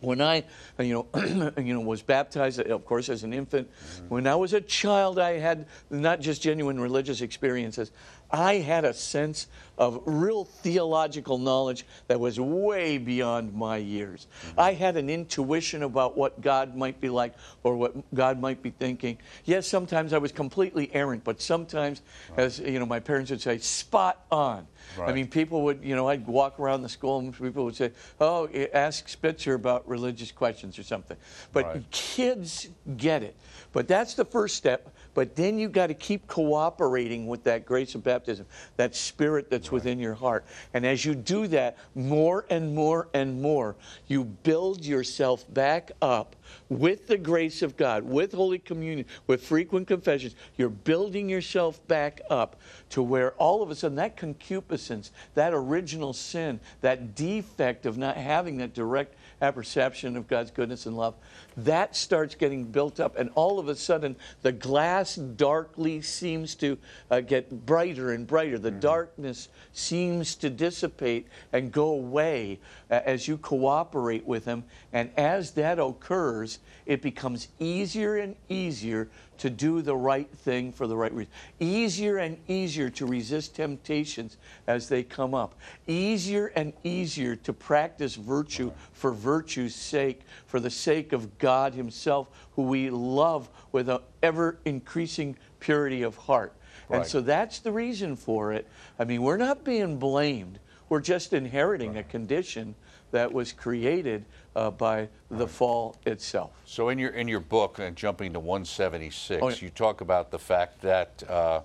When I, you know, [CLEARS THROAT] you know, was baptized, of course, as an infant. Mm-hmm. When I was a child, I had not just genuine religious experiences. I had a sense of real theological knowledge that was way beyond my years. Mm-hmm. I had an intuition about what God might be like or what God might be thinking. Yes, sometimes I was completely errant, but sometimes, right. as you know, my parents would say, spot on. Right. I mean, people would, you know, I'd walk around the school and people would say, oh, ask Spitzer about religious questions or something. But right. kids get it. But that's the first step. But then you've got to keep cooperating with that grace of baptism, that spirit that's right. within your heart. And as you do that, more and more and more, you build yourself back up with the grace of God, with Holy Communion, with frequent confessions. You're building yourself back up to where all of a sudden that concupiscence, that original sin, that defect of not having that direct apperception of God's goodness and love, that starts getting built up. And all of a sudden, the glass darkly seems to uh, get brighter and brighter. The mm-hmm. darkness seems to dissipate and go away uh, as you cooperate with Him. And as that occurs, it becomes easier and easier to do the right thing for the right reason. Easier and easier to resist temptations as they come up. Easier and easier to practice virtue for virtue's sake, for the sake of God Himself, who we love with an ever increasing purity of heart. Right. And so that's the reason for it. I mean, we're not being blamed. We're just inheriting right. a condition that was created uh, by the fall itself. So in your in your book, and jumping to 176, oh, yeah. you talk about the fact that uh,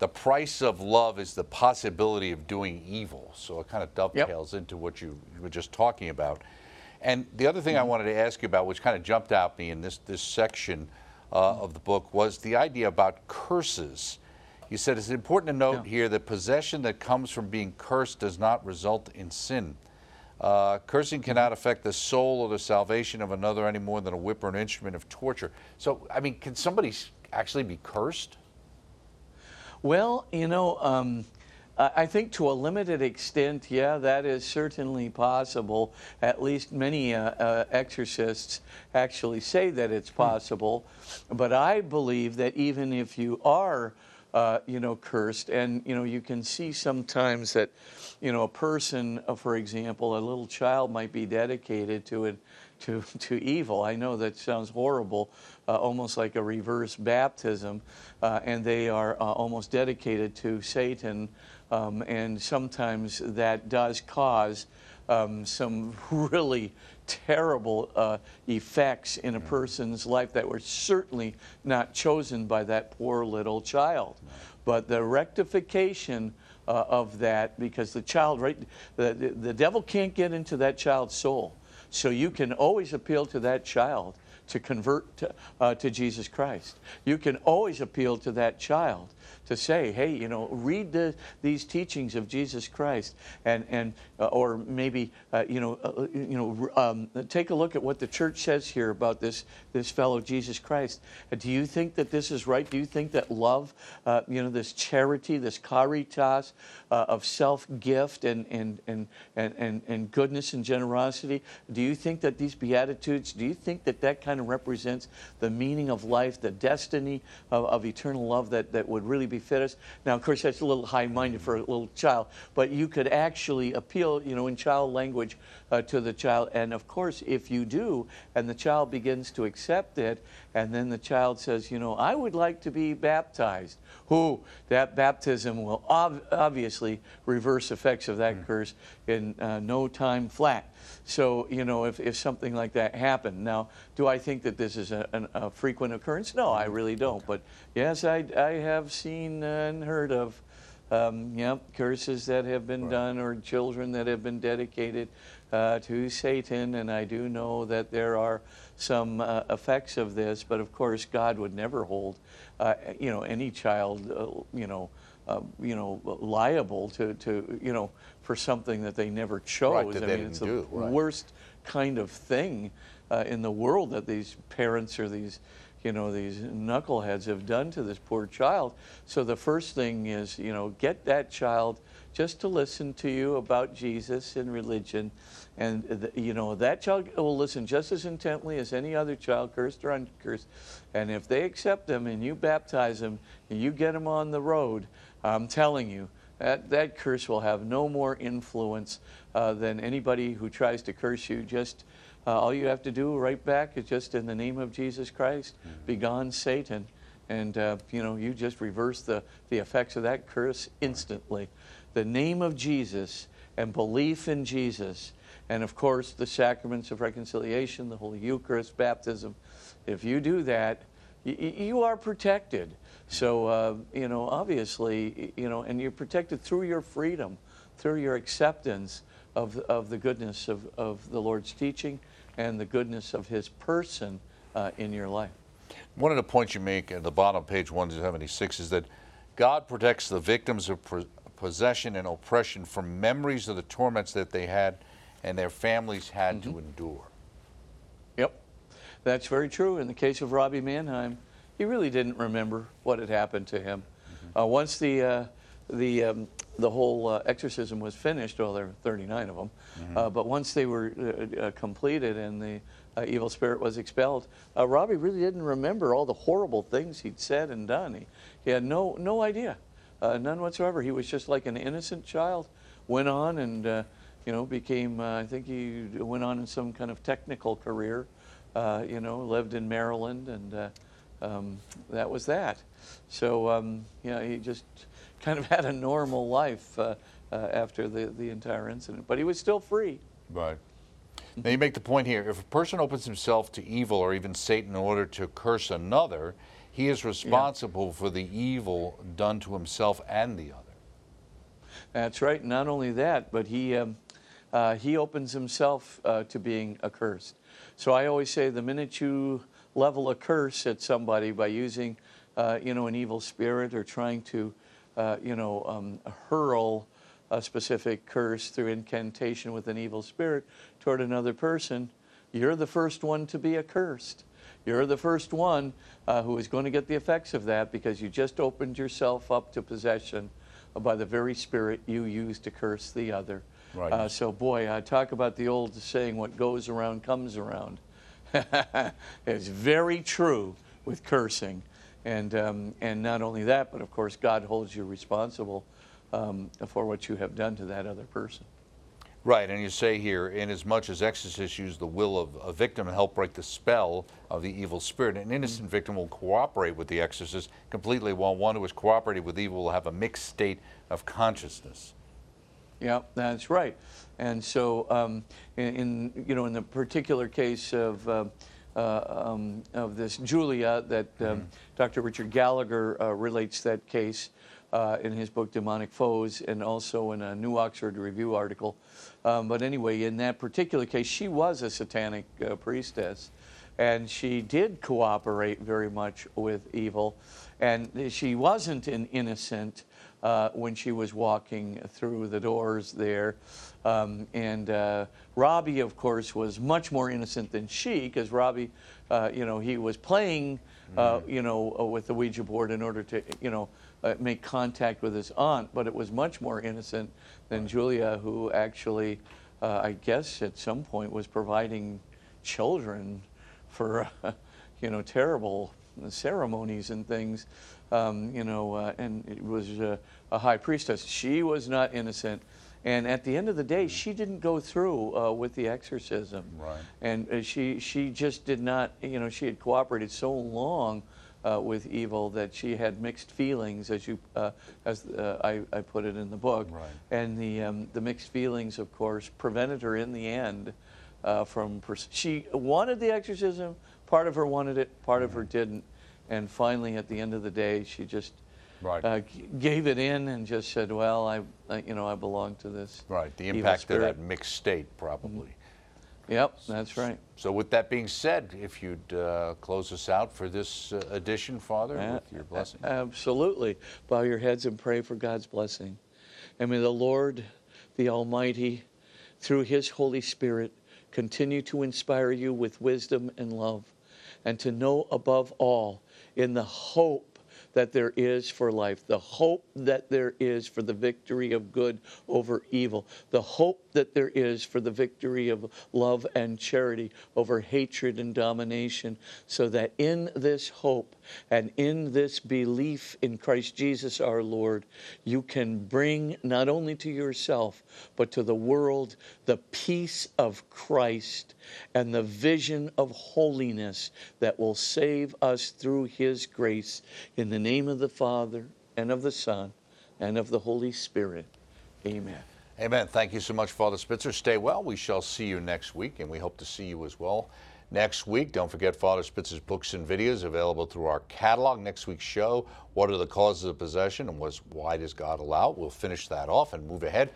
the price of love is the possibility of doing evil. So it kind of dovetails yep. into what you, were just talking about. And the other thing mm-hmm. I wanted to ask you about, which kind of jumped out me in this this section uh, mm-hmm. of the book, was the idea about curses. You said it's important to note yeah. here that possession that comes from being cursed does not result in sin. Uh, cursing cannot affect the soul or the salvation of another any more than a whip or an instrument of torture. So, I mean, can somebody actually be cursed? Well, you know, um, I think to a limited extent, yeah, that is certainly possible. At least many uh, uh, exorcists actually say that it's hmm. possible. But I believe that even if you are uh, you know, cursed. And, you know, you can see sometimes that, you know, a person, uh, for example, a little child might be dedicated to it. To, to evil. I know that sounds horrible, uh, almost like a reverse baptism, uh, and they are uh, almost dedicated to Satan, um, and sometimes that does cause um, some [LAUGHS] really terrible uh, effects in a person's life that were certainly not chosen by that poor little child. But the rectification uh, of that, because the child, right, the, the, the devil can't get into that child's soul. So you can always appeal to that child to convert to, uh, to Jesus Christ. You can always appeal to that child to say, hey, you know, read the, these teachings of Jesus Christ, and and uh, or maybe uh, you know, uh, you know, um, take a look at what the church says here about this this fellow Jesus Christ. Uh, do you think that this is right? Do you think that love, uh, you know, this charity, this caritas uh, of self gift and and, and and and and goodness and generosity? Do you think that these beatitudes? Do you think that that kind of represents the meaning of life, the destiny of, of eternal love that that would really be befit us. Now, of course, that's a little high-minded for a little child, but you could actually appeal, you know, in child language uh, to the child. And of course, if you do, and the child begins to accept it, and then the child says, you know, I would like to be baptized. Who that baptism will ob- obviously reverse effects of that mm. curse in uh, no time flat. So, you know, if, if something like that happened. Now, do I think that this is a, an, a frequent occurrence? No, I really don't. But yes, I, I have seen and heard of um, yep, curses that have been right. done or children that have been dedicated uh, to Satan. And I do know that there are some uh, effects of this, but of course, God would never hold, uh, you know, any child, uh, you know, uh, you know, liable to, to, you know, for something that they never chose. Right, I mean, it's the right. worst kind of thing uh, in the world that these parents or these, you know, these knuckleheads have done to this poor child. So the first thing is, you know, get that child just to listen to you about Jesus and religion and, you know, that child will listen just as intently as any other child, cursed or uncursed. And if they accept them and you baptize them and you get them on the road, I'm telling you, that, that curse will have no more influence uh, than anybody who tries to curse you. Just uh, all you have to do right back is just in the name of Jesus Christ, mm-hmm. begone Satan. And, uh, you know, you just reverse the, the effects of that curse instantly. The name of Jesus and belief in Jesus and of course, the sacraments of reconciliation, the Holy Eucharist, baptism. If you do that, you are protected. So, uh, you know, obviously, you know, and you're protected through your freedom, through your acceptance of, of the goodness of, of the Lord's teaching and the goodness of His person uh, in your life. One of the points you make at the bottom of page 176 is that God protects the victims of possession and oppression from memories of the torments that they had and their families had mm-hmm. to endure. Yep, that's very true. In the case of Robbie Mannheim, he really didn't remember what had happened to him. Mm-hmm. Uh, once the uh, the um, the whole uh, exorcism was finished, well, there were 39 of them, mm-hmm. Uh, but once they were uh, uh, completed and the evil spirit was expelled, Robbie really didn't remember all the horrible things he'd said and done. He, he had no no idea, none whatsoever. He was just like an innocent child. Went on and you know, became, uh, I think he went on in some kind of technical career, uh, you know, lived in Maryland, and uh, um, that was that. So, um, yeah, he just kind of [LAUGHS] had a normal life uh, uh, after the, the entire incident, but he was still free. Right. Now, you make the point here if a person opens himself to evil or even Satan in order to curse another, he is responsible yeah. for the evil done to himself and the other. That's right. Not only that, but he um, uh, he opens himself uh, to being accursed. So I always say the minute you level a curse at somebody by using, uh, you know, an evil spirit or trying to, uh, you know, um, hurl a specific curse through incantation with an evil spirit toward another person, you're the first one to be accursed. You're the first one uh, who is going to get the effects of that because you just opened yourself up to possession by the very spirit you used to curse the other. Right. Uh, so, boy, I talk about the old saying, what goes around comes around. [LAUGHS] it's very true with cursing. And, um, and not only that, but of course, God holds you responsible um, for what you have done to that other person. Right, and you say here, inasmuch as much as exorcists use the will of a victim to help break the spell of the evil spirit, an innocent mm-hmm. victim will cooperate with the exorcist completely, while one who is cooperating with evil will have a mixed state of consciousness. Yeah, that's right. And so, um, in, in you know, in the particular case of uh, um, of this Julia, that um, Dr. Richard Gallagher uh, relates that case uh, in his book Demonic Foes, and also in a New Oxford Review article. Um, but anyway, in that particular case, she was a satanic uh, priestess, and she did cooperate very much with evil, and she wasn't an innocent uh, when she was walking through the doors there. Um, and uh, Robbie, of course, was much more innocent than she, because Robbie, uh, you know, he was playing, uh, you know, uh, with the Ouija board in order to, you know, uh, make contact with his aunt. But it was much more innocent than Julia, who actually, uh, I guess, at some point was providing children for, [LAUGHS] you know, terrible ceremonies and things, um, you know, uh, and it was uh, a high priestess. She was not innocent. And at the end of the day, she didn't go through uh, with the exorcism. Right. And uh, she, she just did not, you know, she had cooperated so long uh, with evil that she had mixed feelings, as you, uh, as uh, I, I put it in the book. Right. And the, um, the mixed feelings, of course, prevented her in the end uh, from. Pers- she wanted the exorcism. Part of her wanted it. Part of Mm-hmm. her didn't. And finally, at the end of the day, she just Right. uh, gave it in and just said, "Well, I, I you know, I belong to this." Right. The impact of spirit." that mixed state, probably. Yep, that's right. So, with that being said, if you'd uh, close us out for this uh, edition, Father, Uh, with your blessing. Absolutely. Bow your heads and pray for God's blessing. And may the Lord, the Almighty, through His Holy Spirit, continue to inspire you with wisdom and love, and to know above all in the hope that there is for life, the hope that there is for the victory of good over evil, the hope that there is for the victory of love and charity over hatred and domination, so that in this hope and in this belief in Christ Jesus our Lord, you can bring not only to yourself, but to the world the peace of Christ and the vision of holiness that will save us through his grace. In the name of the Father, and of the Son, and of the Holy Spirit. Amen. Amen. Thank you so much, Father Spitzer. Stay well. We shall see you next week, and we hope to see you as well next week. Don't forget Father Spitzer's books and videos available through our catalog. Next week's show, What are the Causes of Possession and was Why Does God Allow? We'll finish that off and move ahead.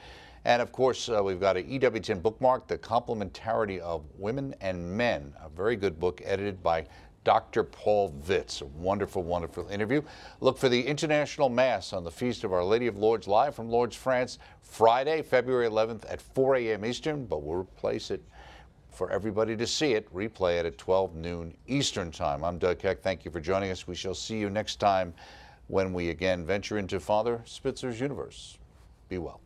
And of course, uh, we've got an EWTN bookmark, The Complementarity of Women and Men, a very good book edited by Dr. Paul Vitz. A wonderful, wonderful interview. Look for the International Mass on the Feast of Our Lady of Lourdes live from Lourdes, France, Friday, February 11th at 4 a.m. Eastern, but we'll replace it for everybody to see it. Replay it at 12 noon Eastern Time. I'm Doug Keck. Thank you for joining us. We shall see you next time when we again venture into Father Spitzer's universe. Be well.